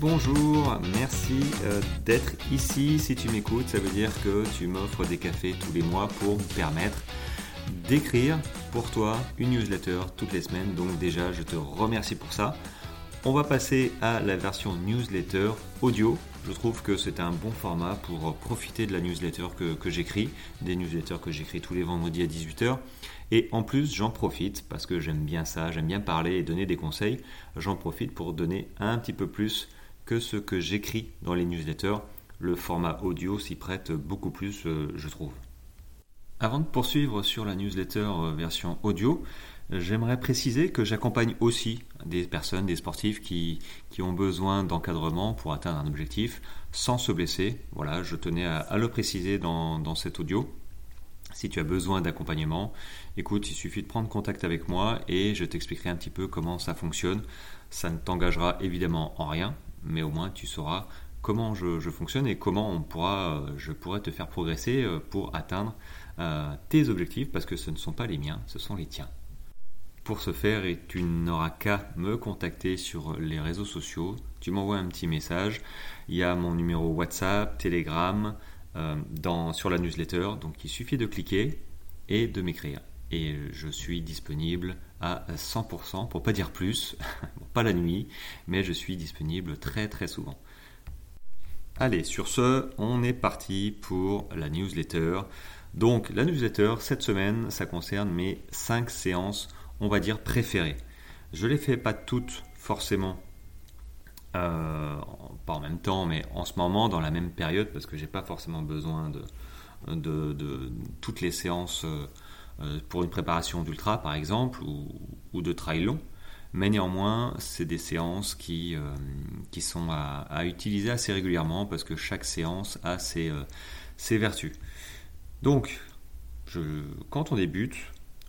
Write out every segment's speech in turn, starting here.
Bonjour, merci euh, d'être ici. Si tu m'écoutes, ça veut dire que tu m'offres des cafés tous les mois pour me permettre d'écrire pour toi une newsletter toutes les semaines. Donc déjà, je te remercie pour ça. On va passer à la version newsletter audio. Je trouve que c'est un bon format pour profiter de la newsletter que, j'écris, des newsletters que j'écris tous les vendredis à 18h. Et en plus, j'en profite parce que j'aime bien ça, j'aime bien parler et donner des conseils. J'en profite pour donner un petit peu plus que ce que j'écris dans les newsletters. Le format audio s'y prête beaucoup plus, euh, je trouve. Avant de poursuivre sur la newsletter euh, version audio, j'aimerais préciser que j'accompagne aussi des personnes, des sportifs qui, ont besoin d'encadrement pour atteindre un objectif sans se blesser. Voilà, je tenais à, le préciser dans, dans cet audio. Si tu as besoin d'accompagnement, écoute, il suffit de prendre contact avec moi et je t'expliquerai un petit peu comment ça fonctionne. Ça ne t'engagera évidemment en rien, mais au moins tu sauras comment je, fonctionne et comment on pourra, euh, je pourrais te faire progresser euh, pour atteindre euh, tes objectifs parce que ce ne sont pas les miens, ce sont les tiens. Pour ce faire, tu n'auras qu'à me contacter sur les réseaux sociaux. Tu m'envoies un petit message. Il y a mon numéro WhatsApp, Telegram, sur la newsletter. Donc il suffit de cliquer et de m'écrire. Et je suis disponible à 100%, pour pas dire plus, pas la nuit, mais je suis disponible très très souvent. Allez, sur ce, on est parti pour la newsletter. Donc la newsletter, cette semaine, ça concerne mes 5 séances, on va dire, préférées. Je ne les fais pas toutes forcément, euh, pas en même temps, mais en ce moment, dans la même période, parce que j'ai pas forcément besoin de, de, toutes les séances euh, pour une préparation d'ultra, par exemple, ou, de trail long. Mais néanmoins, c'est des séances qui, euh, qui sont à, utiliser assez régulièrement parce que chaque séance a ses, ses vertus. Donc, quand on débute,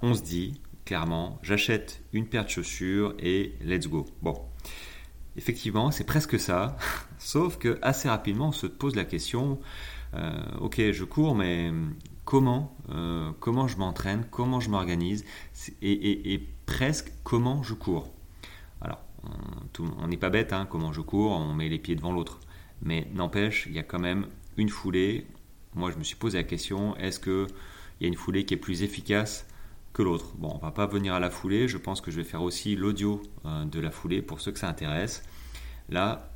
on se dit clairement, j'achète une paire de chaussures et let's go. Bon, effectivement, c'est presque ça, sauf que assez rapidement, on se pose la question, euh, ok, je cours, mais comment, euh, comment je m'entraîne, comment je m'organise, et, presque comment je cours. Alors, on n'est pas bête, hein, comment je cours, on met les pieds devant l'autre. Mais n'empêche, il y a quand même une foulée, moi je me suis posé la question, est-ce qu'il y a une foulée qui est plus efficace que l'autre? Bon, on va pas venir à la foulée, je pense que je vais faire aussi l'audio euh, de la foulée pour ceux que ça intéresse. Là,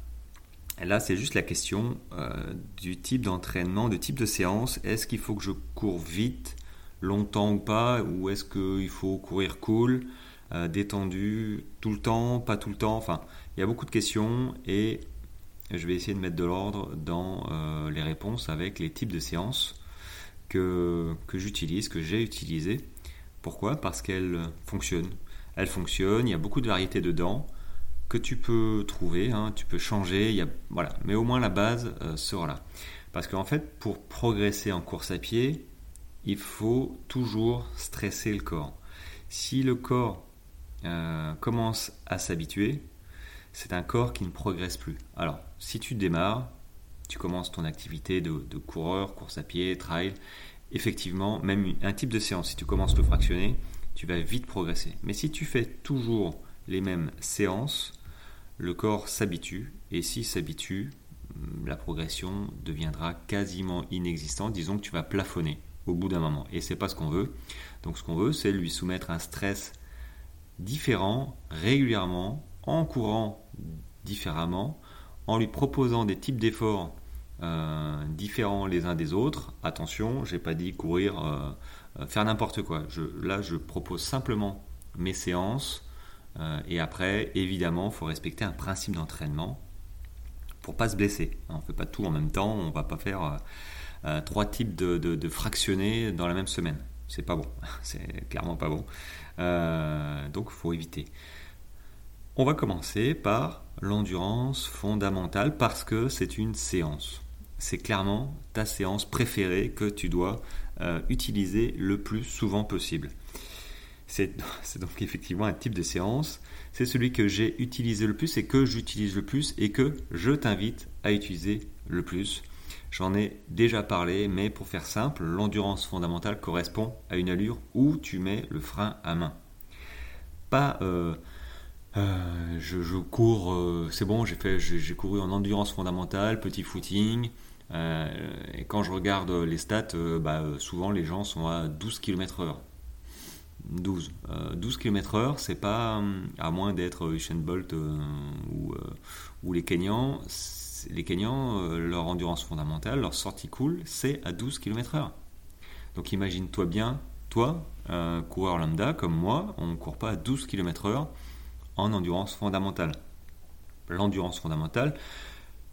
là c'est juste la question euh, du type d'entraînement, du type de séance. Est-ce qu'il faut que je cours vite, longtemps ou pas? Ou est-ce qu'il faut courir cool, euh, détendu, tout le temps, pas tout le temps? Enfin, il y a beaucoup de questions et je vais essayer de mettre de l'ordre dans euh, les réponses avec les types de séances que, que j'utilise, que j'ai utilisées. Pourquoi? Parce qu'elles fonctionnent. Elles fonctionnent, il y a beaucoup de variétés dedans que tu peux trouver, hein, tu peux changer, voilà. mais au moins la base euh, sera là. Parce qu'en fait, pour progresser en course à pied, il faut toujours stresser le corps. Si le corps euh, commence à s'habituer, c'est un corps qui ne progresse plus. Alors, si tu démarres, tu commences ton activité de, coureur, course à pied, trail, effectivement, même un type de séance, si tu commences le fractionner, tu vas vite progresser. Mais si tu fais toujours les mêmes séances, le corps s'habitue, et s'il s'habitue, hum, la progression deviendra quasiment inexistante. Disons que tu vas plafonner au bout d'un moment, et c'est pas ce qu'on veut. Donc, ce qu'on veut, c'est lui soumettre un stress différent régulièrement en courant différemment, en lui proposant des types d'efforts euh, différents les uns des autres. Attention, j'ai pas dit courir, euh, euh, faire n'importe quoi. là, je propose simplement mes séances. Et après, évidemment, il faut respecter un principe d'entraînement pour pas se blesser. On ne fait pas tout en même temps. On va pas faire trois types de, fractionnés dans la même semaine. C'est pas bon. C'est clairement pas bon. donc, il faut éviter. On va commencer par l'endurance fondamentale parce que c'est une séance. C'est clairement ta séance préférée que tu dois euh, utiliser le plus souvent possible. C'est donc effectivement un type de séance. C'est celui que j'ai utilisé le plus et que j'utilise le plus et que je t'invite à utiliser le plus. J'en ai déjà parlé, mais pour faire simple, l'endurance fondamentale correspond à une allure où tu mets le frein à main. Pas euh, je, cours, c'est bon, j'ai couru en endurance fondamentale, petit footing. et quand je regarde les stats, bah, souvent les gens sont à 12 km/h. 12. 12 km/h, c'est pas, à moins d'être Usain Bolt ou, ou, les Kenyans, les Kenyans, leur endurance fondamentale, leur sortie cool, c'est à 12 km/h. Donc imagine-toi bien, toi, coureur lambda comme moi, on ne court pas à 12 km/h en endurance fondamentale. L'endurance fondamentale,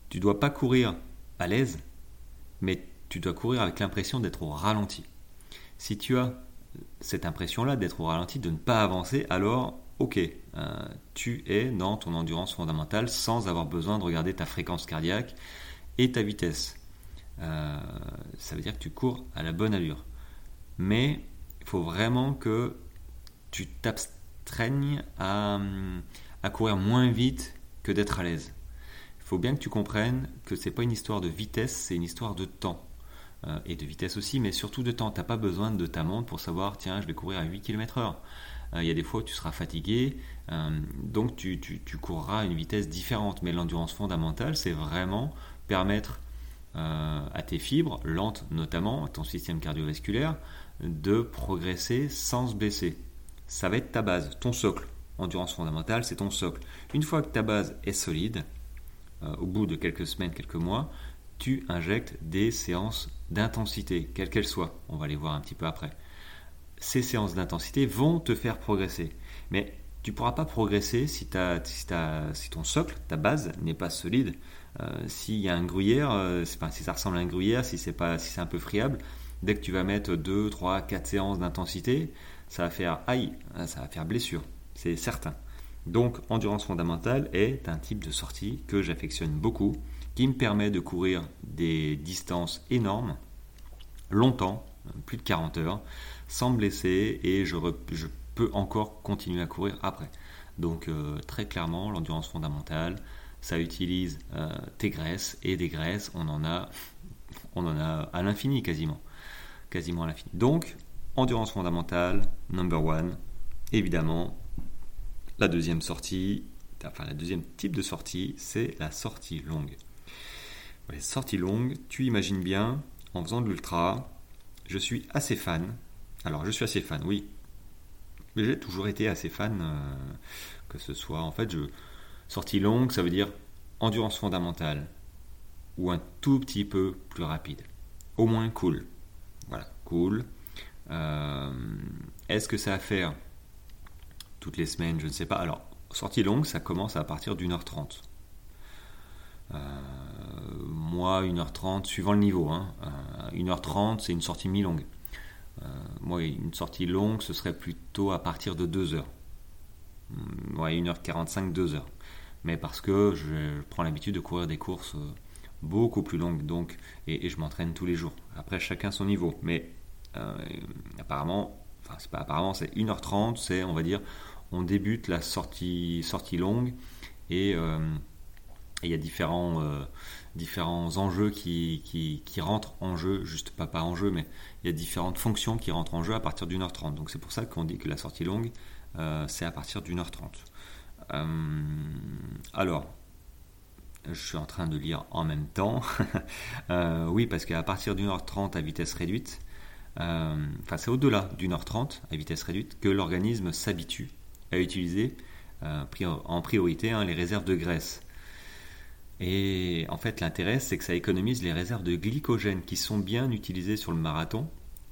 tu dois pas courir à l'aise, mais tu dois courir avec l'impression d'être au ralenti. Si tu as cette impression-là d'être au ralenti, de ne pas avancer, alors ok, euh, tu es dans ton endurance fondamentale sans avoir besoin de regarder ta fréquence cardiaque et ta vitesse. Euh, ça veut dire que tu cours à la bonne allure mais il faut vraiment que tu t'abstraignes à, courir moins vite que d'être à l'aise. Il faut bien que tu comprennes que ce n'est pas une histoire de vitesse, c'est une histoire de temps. Euh, et de vitesse aussi, mais surtout de temps. Tu n'as pas besoin de ta montre pour savoir, tiens, je vais courir à 8 km/h. Euh, il y a des fois où tu seras fatigué, euh, donc tu, courras à une vitesse différente. Mais l'endurance fondamentale, c'est vraiment permettre à tes fibres, lentes notamment, à ton système cardiovasculaire, de progresser sans se baisser. Ça va être ta base, ton socle. Endurance fondamentale, c'est ton socle. Une fois que ta base est solide, au bout de quelques semaines, quelques mois, tu injectes des séances d'intensité, quelles qu'elles soient. On va les voir un petit peu après. Ces séances d'intensité vont te faire progresser. Mais tu ne pourras pas progresser si, ton socle, ta base, n'est pas solide. Euh, s'il y a un gruyère, euh, si ça ressemble à un gruyère, si c'est si un peu friable, Dès que tu vas mettre 2, 3, 4 séances d'intensité, ça va faire aïe, ça va faire blessure, c'est certain. Donc, endurance fondamentale est un type de sortie que j'affectionne beaucoup, qui me permet de courir des distances énormes, longtemps, plus de 40 heures, sans me blesser et je, peux encore continuer à courir après. Donc, euh, très clairement, l'endurance fondamentale, ça utilise euh, tes graisses et des graisses, on en a, on en a à l'infini quasiment quasiment à l'infini. Donc, endurance fondamentale, number one. Évidemment, la deuxième sortie, enfin la deuxième type de sortie, c'est la sortie longue. Les sorties longues, tu imagines bien, en faisant de l'ultra, je suis assez fan. Alors, je suis assez fan, oui. Mais j'ai toujours été assez fan, euh, que ce soit, en fait, je, sortie longue, ça veut dire endurance fondamentale, ou un tout petit peu plus rapide. Au moins cool. Voilà, cool. Euh, est-ce que ça va faire toutes les semaines? Je ne sais pas. Alors, sortie longue, ça commence à partir d'une heure trente. Euh, moi, 1h30, suivant le niveau. Hein. 1h30, euh, c'est une sortie mi-longue. moi, une sortie longue, ce serait plutôt à partir de 2 h Ouais, 1h45, 2 h Mais parce que je prends l'habitude de courir des courses beaucoup plus longue donc et, je m'entraîne tous les jours. Après chacun son niveau, mais euh, apparemment, enfin c'est pas apparemment, c'est 1h30, c'est on va dire on débute la sortie longue et euh, il y a différents, euh, différents enjeux qui, qui, rentrent en jeu, juste pas, pas en jeu, mais il y a différentes fonctions qui rentrent en jeu à partir d'une heure trente. Donc c'est pour ça qu'on dit que la sortie longue, c'est à partir d'une heure trente. alors, je suis en train de lire en même temps. Euh, oui, parce qu'à partir d'une heure trente à vitesse réduite, euh, enfin c'est au-delà d'une heure trente à vitesse réduite que l'organisme s'habitue à utiliser euh, en priorité hein, les réserves de graisse. Et en fait, l'intérêt, c'est que ça économise les réserves de glycogène qui sont bien utilisées sur le marathon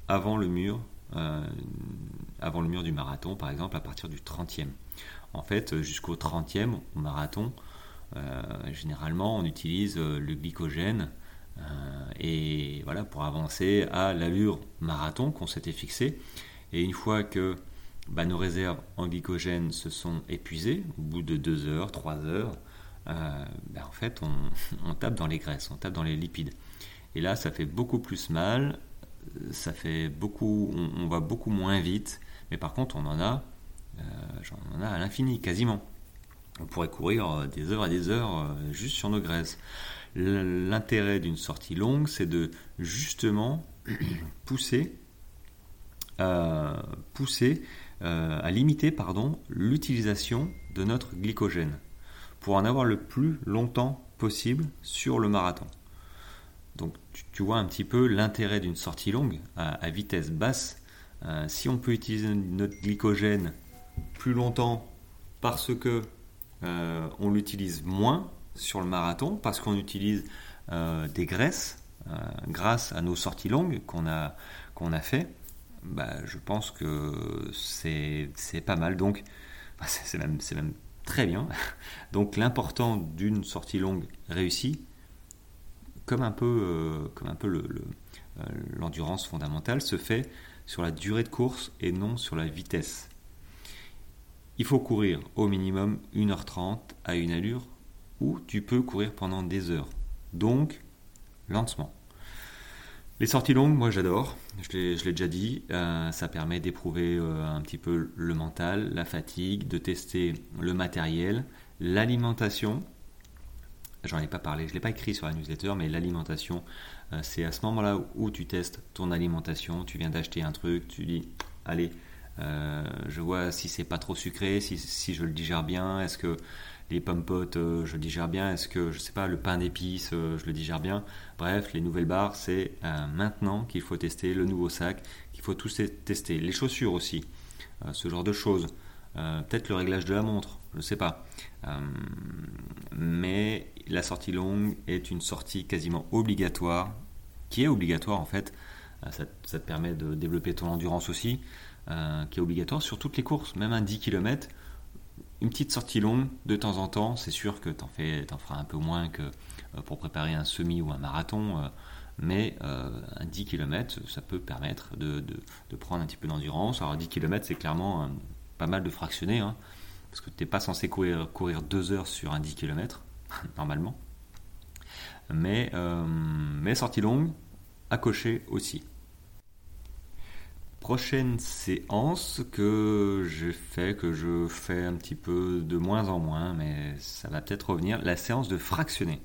avant le mur, avant le mur du marathon, par exemple, à partir du 30e. En fait, jusqu'au 30e au marathon, euh, généralement, on utilise euh, le glycogène euh, et voilà pour avancer à l'allure marathon qu'on s'était fixé. Et une fois que bah, nos réserves en glycogène se sont épuisées, au bout de 2 heures, 3 heures, bah, en fait, on, tape dans les graisses, on tape dans les lipides. Et là, ça fait beaucoup plus mal, ça fait beaucoup, on, va beaucoup moins vite, mais par contre, on en a, j'en a à l'infini, quasiment on pourrait courir euh, des heures et des heures euh, juste sur nos graisses. L'intérêt d'une sortie longue, c'est de justement pousser, euh, pousser à limiter l'utilisation de notre glycogène pour en avoir le plus longtemps possible sur le marathon. Donc tu, vois un petit peu l'intérêt d'une sortie longue à, vitesse basse. si on peut utiliser notre glycogène plus longtemps parce que on l'utilise moins sur le marathon, parce qu'on utilise des graisses euh, grâce à nos sorties longues qu'on a, qu'on a fait, bah, je pense que c'est pas mal. Donc, c'est même, même très bien. Donc, l'important d'une sortie longue réussie, comme un peu, euh, comme un peu euh, l'endurance fondamentale, se fait sur la durée de course et non sur la vitesse. Il faut courir au minimum 1h30 à une allure où tu peux courir pendant des heures. Donc, lentement. Les sorties longues, moi j'adore, je l'ai déjà dit, euh, ça permet d'éprouver euh, un petit peu le mental, la fatigue, de tester le matériel, l'alimentation. J'en ai pas parlé, je ne l'ai pas écrit sur la newsletter, mais l'alimentation, euh, c'est à ce moment-là où tu testes ton alimentation, tu viens d'acheter un truc, tu dis, allez, je vois si c'est pas trop sucré, si, si je le digère bien, est-ce que les pommes potes, euh, je digère bien. Est-ce que, je sais pas, le pain d'épices, euh, je le digère bien. Bref, les nouvelles barres, c'est euh, maintenant qu'il faut tester le nouveau sac, qu'il faut tous tester. Les chaussures aussi, ce genre de choses. Peut-être le réglage de la montre, je ne sais pas. mais la sortie longue est une sortie quasiment obligatoire, qui est obligatoire en fait. Ça, ça, te permet de développer ton endurance aussi, qui est obligatoire sur toutes les courses, même un 10 km une petite sortie longue de temps en temps, c'est sûr que tu en, en feras un peu moins que euh, pour préparer un semi ou un marathon, euh, mais euh, un 10 km, ça peut permettre de, prendre un petit peu d'endurance. Alors 10 km, c'est clairement pas mal de fractionner, hein, parce que tu n'es pas censé courir, 2 heures sur un 10 km, normalement. Mais, mais sortie longue, à cocher aussi prochaine séance que je fais, que je fais un petit peu de moins en moins, mais ça va peut-être revenir, la séance de fractionner.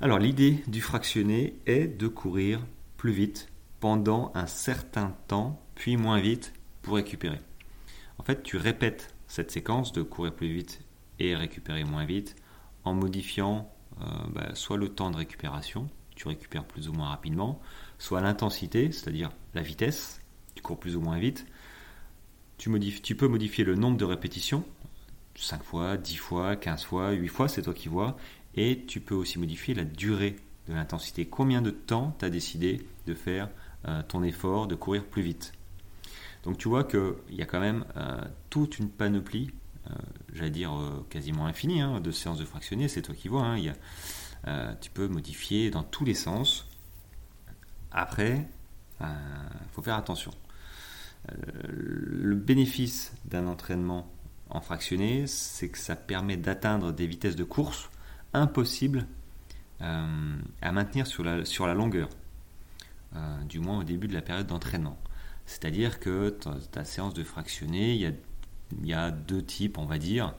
Alors l'idée du fractionner est de courir plus vite pendant un certain temps, puis moins vite pour récupérer. En fait, tu répètes cette séquence de courir plus vite et récupérer moins vite en modifiant euh, bah, soit le temps de récupération, tu récupères plus ou moins rapidement, soit l'intensité, c'est-à-dire la vitesse, tu cours plus ou moins vite. Tu, peux modifier le nombre de répétitions, 5 fois, 10 fois, 15 fois, 8 fois, c'est toi qui vois. Et tu peux aussi modifier la durée de l'intensité. Combien de temps tu as décidé de faire euh, ton effort, de courir plus vite? Donc tu vois qu'il y a quand même euh, toute une panoplie, euh, j'allais dire quasiment infinie, hein, de séances de fractionner, c'est toi qui vois. Hein, tu peux modifier dans tous les sens. Après, il faut faire attention. Euh, le bénéfice d'un entraînement en fractionné, c'est que ça permet d'atteindre des vitesses de course impossibles euh, à maintenir sur la, sur la longueur, euh, du moins au début de la période d'entraînement. C'est-à-dire que ta séance de fractionné, il y, a, y a, deux types, on va dire.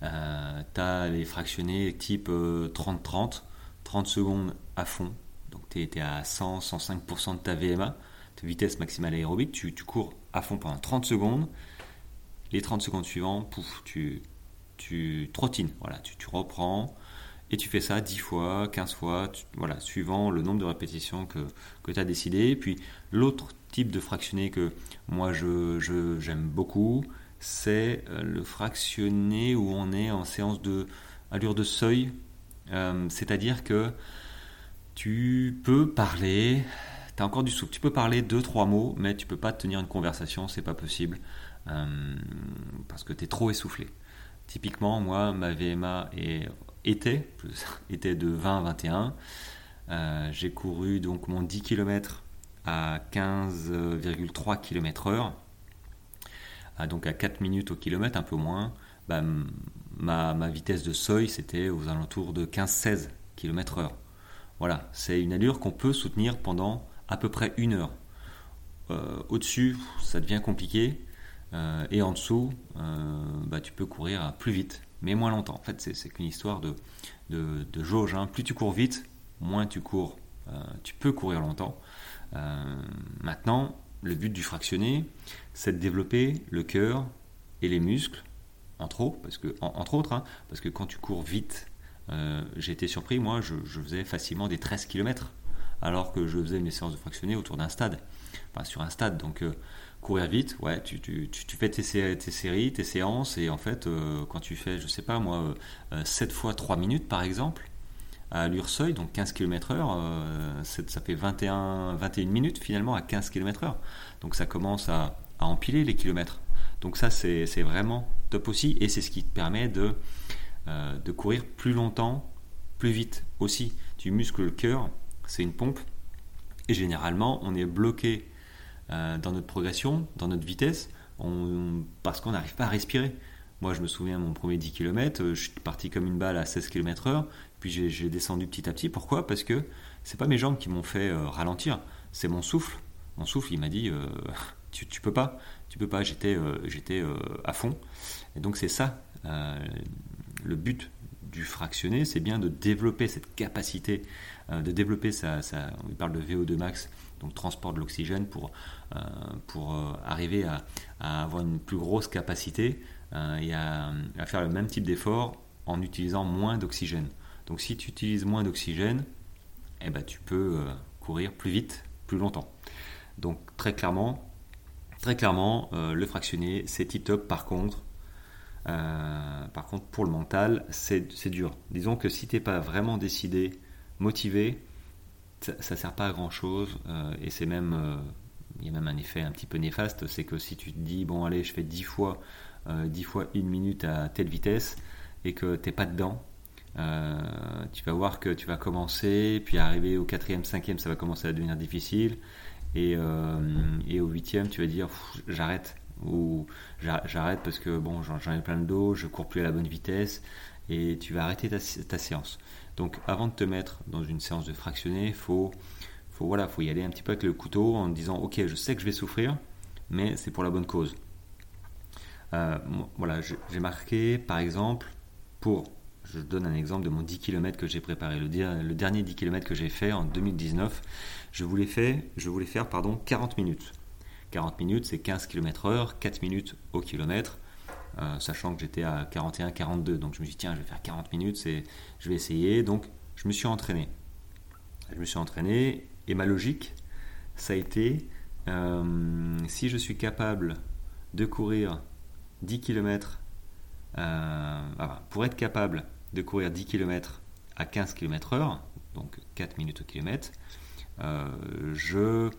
tu as les fractionnés type 30-30, 30 secondes à fond, donc tu es, à 100-105% de ta VMA vitesse maximale aérobique, tu, cours à fond pendant 30 secondes. Les 30 secondes suivantes, pouf, tu, tu trottines. Voilà, tu, reprends et tu fais ça 10 fois, 15 fois, voilà, suivant le nombre de répétitions que, que tu as décidé. Puis l'autre type de fractionné que moi je, j'aime beaucoup, c'est euh, le fractionné où on est en séance de allure de seuil. Euh, c'est-à-dire que tu peux parler tu as encore du souffle. Tu peux parler deux, trois mots, mais tu peux pas tenir une conversation, c'est pas possible, euh, parce que tu es trop essoufflé. Typiquement, moi, ma VMA est, était, était de 20 à 21. Euh, j'ai couru donc mon 10 km à 15,3 km heure, donc à 4 minutes au kilomètre, un peu moins. Bah, ma, ma, vitesse de seuil, c'était aux alentours de 15-16 km heure. Voilà, c'est une allure qu'on peut soutenir pendant à peu près une heure. Euh, au-dessus, ça devient compliqué. Euh, et en dessous, euh, bah, tu peux courir plus vite, mais moins longtemps. En fait, c'est qu'une histoire de, de, jauge. Hein. Plus tu cours vite, moins tu cours. tu peux courir longtemps. maintenant, le but du fractionné, c'est de développer le cœur et les muscles, entre autres, parce que, entre hein, quand tu cours vite, j'ai été surpris, moi, je, faisais facilement des 13 km, alors que je faisais mes séances de fractionné autour d'un stade, enfin sur un stade. Donc, euh, courir vite, ouais, tu, fais tes, séries, tes séances, et en fait, euh, quand tu fais, je sais pas moi, 7 fois 3 minutes par exemple, à allure seuil, donc 15 km/h, ça fait 21, 21 minutes finalement à 15 km/h. Donc ça commence à, empiler les kilomètres. Donc ça, c'est vraiment top aussi, et c'est ce qui te permet de, euh, de courir plus longtemps, plus vite aussi. Tu muscles le cœur, c'est une pompe, et généralement, on est bloqué euh, dans notre progression, dans notre vitesse, parce qu'on n'arrive pas à respirer. Moi, je me souviens, mon premier 10 km, euh, je suis parti comme une balle à 16 km/h, puis j'ai descendu petit à petit. Pourquoi? Parce que c'est pas mes jambes qui m'ont fait ralentir, c'est mon souffle. Mon souffle, il m'a dit tu, tu peux pas, tu peux pas. J'étais j'étais à fond. Et donc c'est ça le but du fractionné, c'est bien de développer cette capacité, euh, de développer sa, on parle de VO2 max, donc transport de l'oxygène pour, euh, pour euh, arriver à, avoir une plus grosse capacité et à, faire le même type d'effort en utilisant moins d'oxygène. Donc si tu utilises moins d'oxygène, eh ben, tu peux courir plus vite, plus longtemps. Donc très clairement, très clairement, le fractionné, c'est tip top. Par contre, euh, par contre, pour le mental, c'est dur. Disons que si tu n'es pas vraiment décidé, motivé, ça ne sert pas à grand chose. Euh, et c'est même, euh, il y a même un effet un petit peu néfaste c'est que si tu te dis, bon, allez, je fais 10 fois, 10 fois une minute à telle vitesse et que tu n'es pas dedans, tu vas voir que tu vas commencer, puis arriver au quatrième, cinquième, ça va commencer à devenir difficile. Et, et au huitième, tu vas dire, j'arrête ou j'arrête parce que bon, j'en ai plein de dos, je cours plus à la bonne vitesse et tu vas arrêter ta, séance. Donc avant de te mettre dans une séance de fractionné, faut faut voilà, faut y aller un petit peu avec le couteau en disant ok, je sais que je vais souffrir, mais c'est pour la bonne cause. Euh, voilà, j'ai marqué par exemple pour je donne un exemple de mon 10 km que j'ai préparé. Le, dernier 10 km que j'ai fait en 2019, je voulais, je voulais faire pardon, 40 minutes. 40 minutes, c'est 15 km/h, 4 minutes au kilomètre, euh, sachant que j'étais à 41-42. Donc je me suis dit, tiens, je vais faire 40 minutes, je vais essayer. Donc je me suis entraîné. Je me suis entraîné et ma logique, ça a été, euh, si je suis capable de courir 10 km, euh, pour être capable de courir 10 km à 15 km/h, donc 4 minutes au kilomètre, je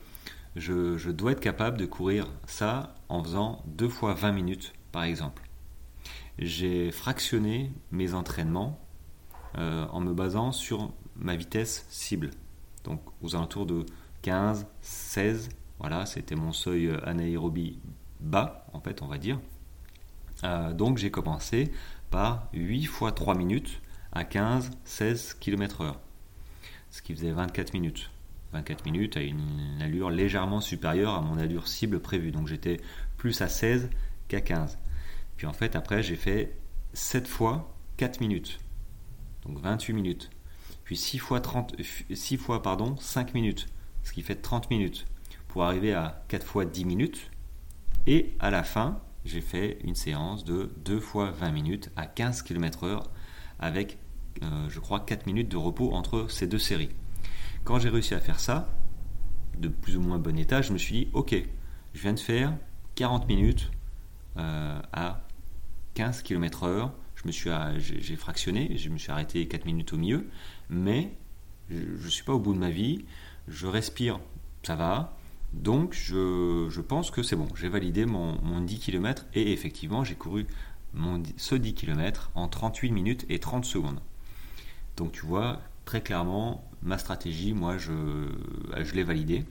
je, dois être capable de courir ça en faisant deux fois 20 minutes, par exemple. J'ai fractionné mes entraînements euh, en me basant sur ma vitesse cible. Donc aux alentours de 15, 16, voilà, c'était mon seuil anaérobie bas, en fait, on va dire. Euh, donc j'ai commencé par 8 fois 3 minutes à 15, 16 km/h, ce qui faisait 24 minutes. 24 minutes à une allure légèrement supérieure à mon allure cible prévue. Donc j'étais plus à 16 qu'à 15. Puis en fait, après, j'ai fait 7 fois 4 minutes. Donc 28 minutes. Puis 6 fois, 30, 6 fois pardon, 5 minutes. Ce qui fait 30 minutes. Pour arriver à 4 fois 10 minutes. Et à la fin, j'ai fait une séance de 2 fois 20 minutes à 15 km/h avec, euh, je crois, 4 minutes de repos entre ces deux séries. Quand j'ai réussi à faire ça, de plus ou moins bon état, je me suis dit, ok, je viens de faire 40 minutes euh, à 15 km heure. Je me suis, j'ai fractionné, je me suis arrêté 4 minutes au milieu, mais je ne suis pas au bout de ma vie, je respire, ça va, donc je, pense que c'est bon, j'ai validé mon, 10 km et effectivement j'ai couru ce 10 km en 38 minutes et 30 secondes. Donc tu vois, très clairement, ma stratégie, moi, je, je l'ai validée.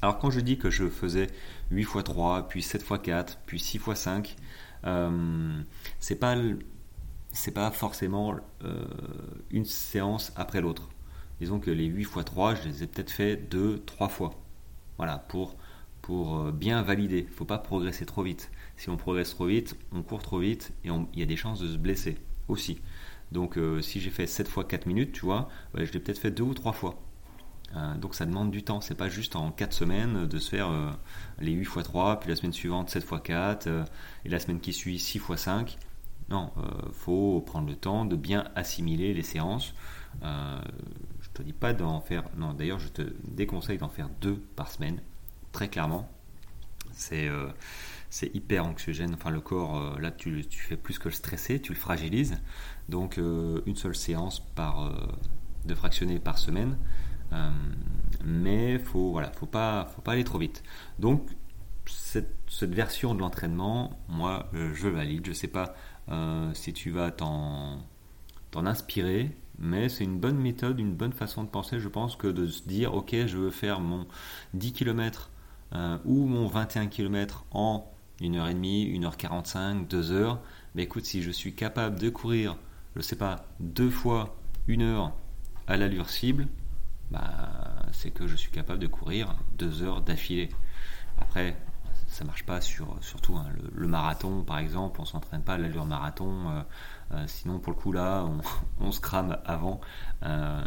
Alors quand je dis que je faisais 8 x 3, puis 7 x 4, puis 6 x 5, euh, c'est pas c'est pas forcément euh, une séance après l'autre. Disons que les 8 x 3, je les ai peut-être fait 2, 3 fois. Voilà, pour, pour euh, bien valider. Il ne faut pas progresser trop vite. Si on progresse trop vite, on court trop vite et il y a des chances de se blesser aussi. Donc euh, si j'ai fait 7 fois 4 minutes, tu vois, je l'ai peut-être fait 2 ou 3 fois. Donc ça demande du temps. C'est pas juste en 4 semaines de se faire les 8 x 3, puis la semaine suivante 7 x 4, et la semaine qui suit 6 x 5. Non, il faut prendre le temps de bien assimiler les séances. je te dis pas d'en faire. Non, d'ailleurs, je te déconseille d'en faire deux par semaine, très clairement. C'est hyper anxiogène. Enfin, le corps, euh, là, tu, tu, fais plus que le stresser, tu le fragilises. Donc, euh, une seule séance par, euh, de fractionner par semaine. Mais faut voilà, faut pas, faut pas aller trop vite. Donc, cette, version de l'entraînement, moi, je valide. Je sais pas si tu vas t'en inspirer, mais c'est une bonne méthode, une bonne façon de penser, je pense, que de se dire, ok, je veux faire mon 10 km ou mon 21 km en 1h30, 1h45, 2h, mais écoute, si je suis capable de courir, je sais pas, deux fois une heure à l'allure cible, bah, c'est que je suis capable de courir deux heures d'affilée. Après, ça marche pas sur surtout hein, le, marathon par exemple, on s'entraîne pas à l'allure marathon, euh, euh, sinon pour le coup là on, se crame avant. Euh,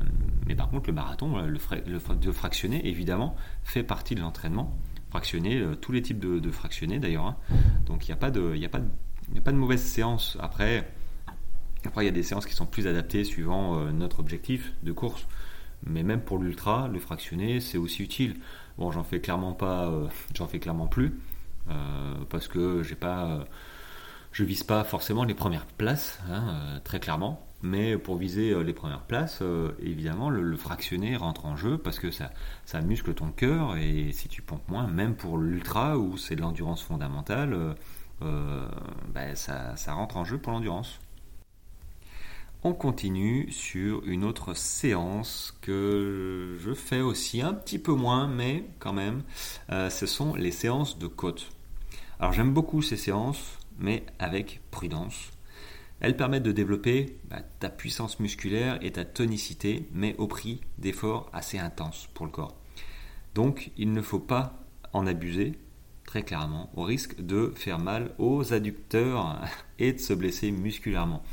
mais par contre le marathon, le, le, de fractionner évidemment fait partie de l'entraînement fractionner, euh, tous les types de, fractionnés d'ailleurs. Hein. Donc il n'y a, pas de, a, pas de mauvaise séance. Après, après, il y a des séances qui sont plus adaptées suivant notre objectif de course. Mais même pour l'ultra, le fractionné, c'est aussi utile. Bon, j'en fais clairement pas, euh, j'en fais clairement plus parce que j'ai pas, je vise pas forcément les premières places, hein, très clairement. Mais pour viser euh, les premières places, euh, évidemment, le, fractionné rentre en jeu parce que ça, ça muscle ton cœur et si tu pompes moins, même pour l'ultra où c'est de l'endurance fondamentale, euh, ben, ça rentre en jeu pour l'endurance. On continue sur une autre séance que je fais aussi un petit peu moins, mais quand même, ce sont les séances de côte. Alors j'aime beaucoup ces séances, mais avec prudence. Elles permettent de développer bah, ta puissance musculaire et ta tonicité, mais au prix d'efforts assez intenses pour le corps. Donc il ne faut pas en abuser, très clairement, au risque de faire mal aux adducteurs et de se blesser musculairement.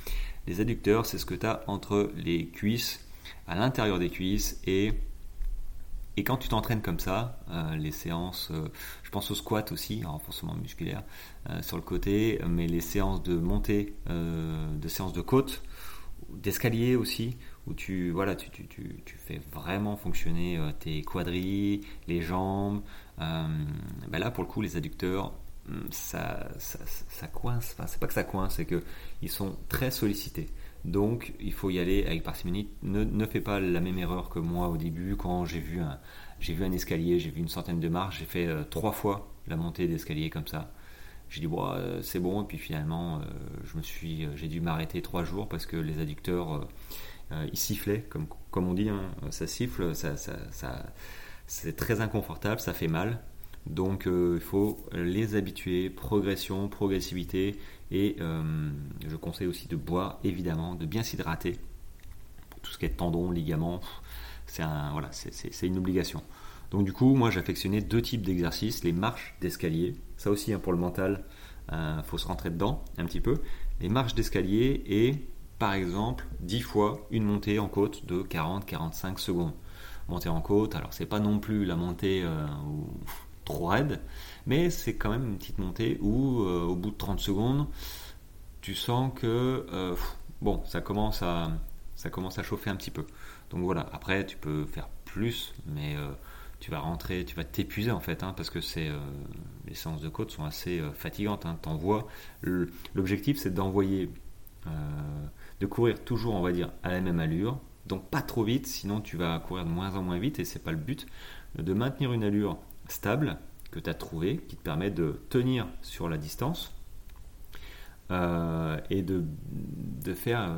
Les adducteurs, c'est ce que tu as entre les cuisses, à l'intérieur des cuisses et quand tu t'entraînes comme ça, euh, les séances, euh, je pense au squat aussi, renforcement musculaire euh, sur le côté, mais les séances de montée, de séances de côte, d'escalier aussi, où tu, voilà, tu, fais vraiment fonctionner tes quadrilles, les jambes. Ben là, pour le coup, les adducteurs, ça, ça, ça coince. Enfin, c'est pas que ça coince, c'est qu'ils sont très sollicités. Donc il faut y aller avec parcimonie. Ne, ne fais pas la même erreur que moi au début quand j'ai vu un, vu un escalier, j'ai vu une centaine de marches, j'ai fait euh, trois fois la montée d'escalier comme ça. J'ai dit euh, c'est bon et puis finalement euh, j'ai dû m'arrêter trois jours parce que les adducteurs ils sifflaient comme, comme on dit, hein, ça siffle, ça, ça c'est très inconfortable, ça fait mal. Donc il faut les habituer, progression, progressivité et euh, je conseille aussi de boire, évidemment, de bien s'hydrater. Pour tout ce qui est tendons, ligaments, c'est voilà, une obligation. Donc du coup, moi j'affectionnais deux types d'exercices, les marches d'escalier, ça aussi hein, pour le mental, il euh, faut se rentrer dedans un petit peu, les marches d'escalier et par exemple 10 fois une montée en côte de 40-45 secondes. Montée en côte, alors c'est pas non plus la montée euh, trop raide, mais c'est quand même une petite montée où euh, au bout de 30 secondes, tu sens que euh, bon, ça commence à ça commence à chauffer un petit peu. Donc voilà, après tu peux faire plus, mais euh, tu vas rentrer, tu vas t'épuiser en fait, hein, parce que c'est les séances de côte sont assez fatigantes. Hein, T'envoies. L'objectif c'est d'envoyer, de courir toujours, on va dire, à la même allure, donc pas trop vite, sinon tu vas courir de moins en moins vite et c'est pas le but. De maintenir une allure stable que tu as trouvé qui te permet de tenir sur la distance euh, et de, de faire,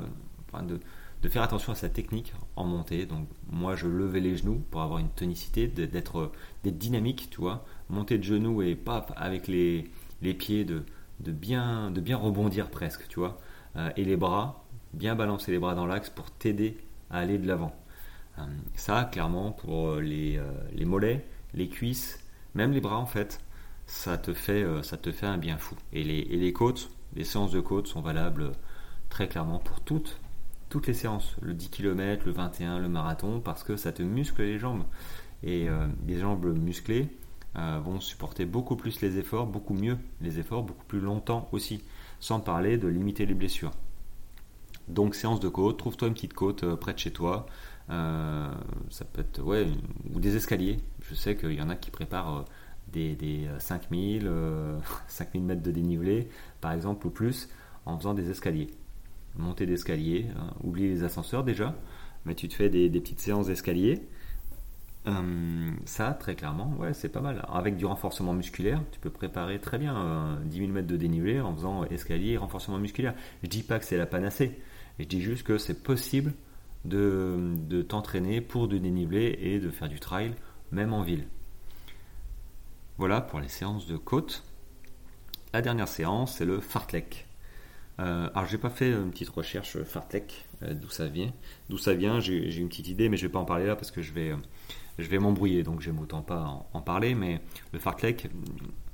de, de, faire attention à sa technique en montée. Donc moi je levais les genoux pour avoir une tonicité, d'être dynamique, tu vois, monter de genoux et paf avec les, les pieds de, de, bien, de bien rebondir presque, tu vois, euh, et les bras, bien balancer les bras dans l'axe pour t'aider à aller de l'avant. Euh, ça, clairement, pour les, les mollets, les cuisses, même les bras en fait, ça te fait, euh, ça te fait un bien fou. Et les, côtes, les séances de côtes sont valables très clairement pour toutes toutes les séances, le 10 km, le 21, le marathon, parce que ça te muscle les jambes. Et les jambes musclées vont supporter beaucoup plus les efforts, beaucoup mieux les efforts, beaucoup plus longtemps aussi, sans parler de limiter les blessures. Donc séance de côte, trouve-toi une petite côte près de chez toi, euh, ça peut être, ouais, ou des escaliers. Je sais qu'il y en a qui préparent euh, des, des 5000, euh, 5000 mètres de dénivelé, par exemple, ou plus, en faisant des escaliers. Montée d'escalier, hein. oublie les ascenseurs déjà, mais tu te fais des, petites séances d'escalier. ça, très clairement, ouais, c'est pas mal. Avec du renforcement musculaire, tu peux préparer très bien 10 000 mètres de dénivelé en faisant escalier et renforcement musculaire. Je dis pas que c'est la panacée, je dis juste que c'est possible de, t'entraîner pour du dénivelé et de faire du trail, même en ville. Voilà pour les séances de côte. La dernière séance, c'est le fartlek. Euh, alors, j'ai pas fait une petite recherche fartlek, euh, d'où ça vient. D'où ça vient, j'ai une petite idée, mais je vais pas en parler là parce que je vais, je vais m'embrouiller, donc j'aime autant pas en, parler. Mais le fartlek,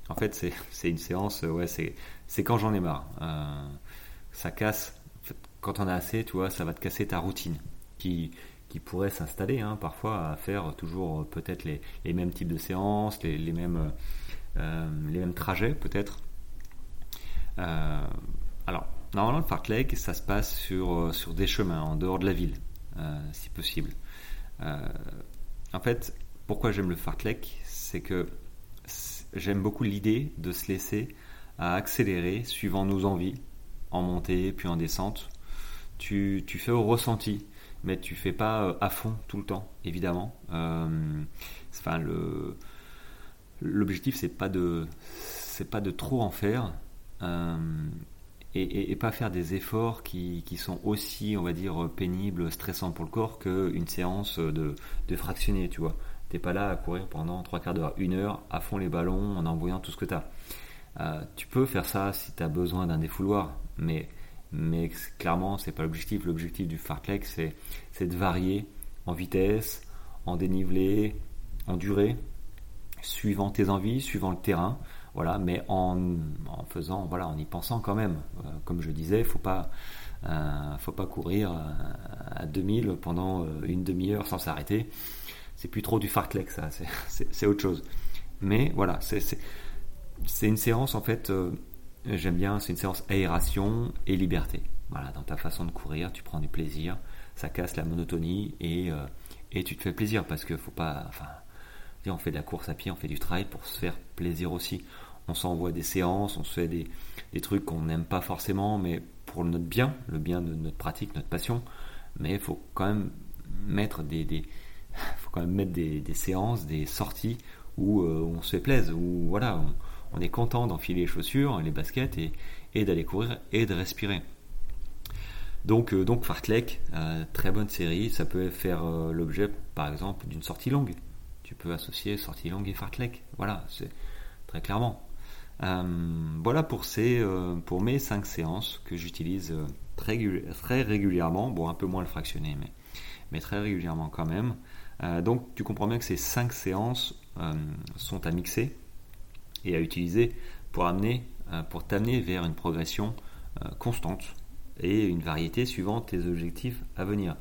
en fait, c'est une séance, ouais, c'est quand j'en ai marre. Euh, ça casse. quand on a assez, tu vois, ça va te casser ta routine qui, pourraient s'installer hein, parfois à faire toujours euh, peut-être les, mêmes types de séances, les, mêmes, euh, les mêmes trajets peut-être. Euh, alors, normalement, le fartlek, ça se passe sur, sur des chemins en dehors de la ville, si possible. en fait, pourquoi j'aime le fartlek C'est que j'aime beaucoup l'idée de se laisser accélérer suivant nos envies, en montée puis en descente. Tu, tu fais au ressenti mais tu fais pas euh, à fond tout le temps, évidemment. Euh, enfin, le l'objectif c'est pas de c'est pas de trop en faire euh, et, pas faire des efforts qui, qui, sont aussi on va dire pénibles stressants pour le corps qu'une séance de, de fractionner tu vois t'es pas là à courir pendant trois quarts d'heure une heure à fond les ballons en envoyant tout ce que tu as tu peux faire ça si tu as besoin d'un défouloir mais mais clairement, c'est pas l'objectif. L'objectif du fartlek, c'est, de varier en vitesse, en dénivelé, en durée, suivant tes envies, suivant le terrain, voilà, mais en, faisant, voilà, en y pensant quand même. Euh, comme je disais, faut pas, euh, faut pas courir euh, à 2000 pendant une demi-heure sans s'arrêter. C'est plus trop du fartlek, ça, c'est, autre chose. Mais voilà, c'est une séance en fait J'aime bien, c'est une séance aération et liberté. Voilà, dans ta façon de courir, tu prends du plaisir, ça casse la monotonie et, euh, et tu te fais plaisir parce que faut pas. Enfin, on fait de la course à pied, on fait du trail pour se faire plaisir aussi. On s'envoie des séances, on se fait des, des trucs qu'on n'aime pas forcément, mais pour notre bien, le bien de notre pratique, notre passion. Mais il faut quand même mettre des, des faut quand même mettre des, séances, des sorties où euh, on se fait plaisir, où voilà, on est content d'enfiler les chaussures, les baskets et, d'aller courir et de respirer. Donc, euh, donc Fartlek, euh, très bonne série, ça peut faire euh, l'objet par exemple d'une sortie longue. Tu peux associer sortie longue et Fartlek, voilà, c'est très clairement. voilà pour, ces, pour mes 5 séances que j'utilise très, régulièrement, bon un peu moins le fractionné, mais, mais très régulièrement quand même. donc tu comprends bien que ces 5 séances sont à mixer et à utiliser pour amener, euh, pour t'amener vers une progression euh, constante et une variété suivant tes objectifs à venir.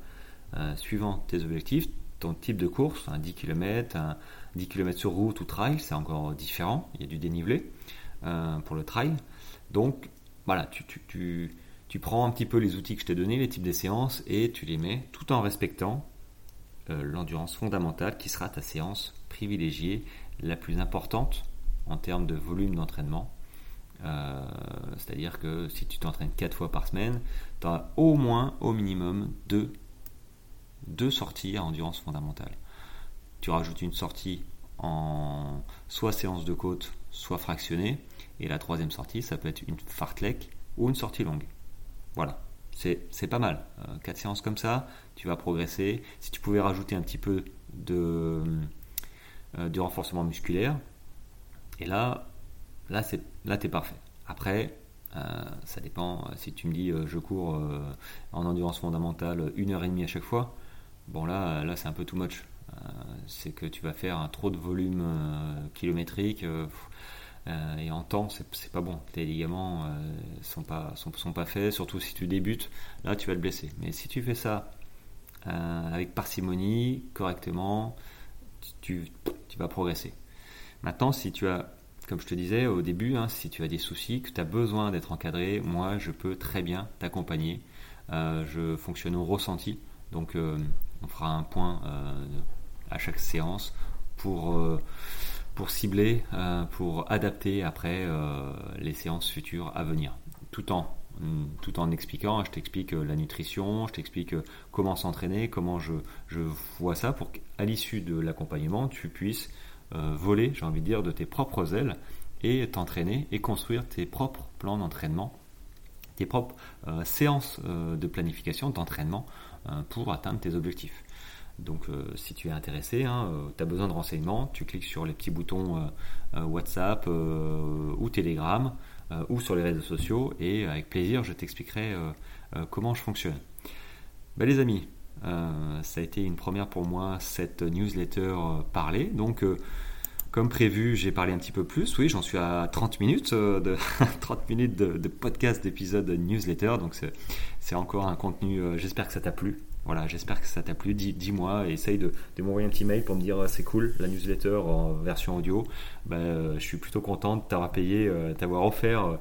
Euh, suivant tes objectifs, ton type de course, un 10 km, un 10 km sur route ou trail, c'est encore différent, il y a du dénivelé pour le trail. Donc voilà, tu, tu, tu, prends un petit peu les outils que je t'ai donnés, les types de séances, et tu les mets tout en respectant l'endurance fondamentale qui sera ta séance privilégiée, la plus importante en termes de volume d'entraînement. Euh, c'est-à-dire que si tu t'entraînes 4 fois par semaine, tu as au moins, au minimum, deux, deux sorties à endurance fondamentale. Tu rajoutes une sortie en soit séance de côte, soit fractionnée. Et la troisième sortie, ça peut être une fartlek ou une sortie longue. Voilà, c'est pas mal. 4 euh, séances comme ça, tu vas progresser. Si tu pouvais rajouter un petit peu de, euh, de renforcement musculaire, et là, là, c'est, là, t'es parfait. Après, euh, ça dépend. Si tu me dis, euh, je cours euh, en endurance fondamentale une heure et demie à chaque fois, bon là, c'est un peu too much. c'est que tu vas faire un trop de volume kilométrique. et en temps, c'est pas bon. Tes ligaments sont pas sont, pas faits, surtout si tu débutes. Là, tu vas te blesser. Mais si tu fais ça avec parcimonie, correctement, tu vas progresser. Maintenant, si tu as comme je te disais au début, hein, si tu as des soucis, que tu as besoin d'être encadré, moi je peux très bien t'accompagner. Euh, je fonctionne au ressenti, donc euh, on fera un point euh, à chaque séance pour, cibler, pour adapter après les séances futures à venir, tout en expliquant, hein, je t'explique la nutrition, je t'explique comment s'entraîner, comment je, vois ça pour qu'à l'issue de l'accompagnement, tu puisses voler, j'ai envie de dire, de tes propres ailes et t'entraîner et construire tes propres plans d'entraînement, tes propres euh, séances euh, de planification, d'entraînement pour atteindre tes objectifs. Donc si tu es intéressé, hein, tu as besoin de renseignements, tu cliques sur les petits boutons WhatsApp ou Telegram ou sur les réseaux sociaux et avec plaisir je t'expliquerai comment je fonctionne. Ben, les amis, euh, ça a été une première pour moi, cette newsletter euh, parlée. Donc, euh, comme prévu, j'ai parlé un petit peu plus. Oui, j'en suis à 30 minutes, de, 30 minutes de, podcast, d'épisode newsletter. Donc, c'est encore un contenu. J'espère que ça t'a plu. Voilà, j'espère que ça t'a plu. Dis-moi, essaye de, m'envoyer un petit mail pour me dire c'est cool, la newsletter en version audio. Ben, je suis plutôt content de t'avoir payé, t'avoir offert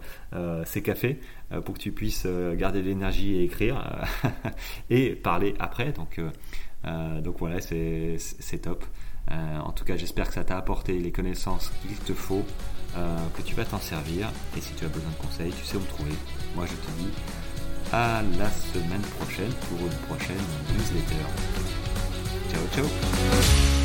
ces cafés. Euh, pour que tu puisses euh, garder l'énergie et écrire euh, et parler après. Donc, donc voilà, c'est top. en tout cas, j'espère que ça t'a apporté les connaissances qu'il te faut, que tu vas t'en servir. Et si tu as besoin de conseils, tu sais où me trouver. Moi, je te dis à la semaine prochaine pour une prochaine newsletter. Ciao, ciao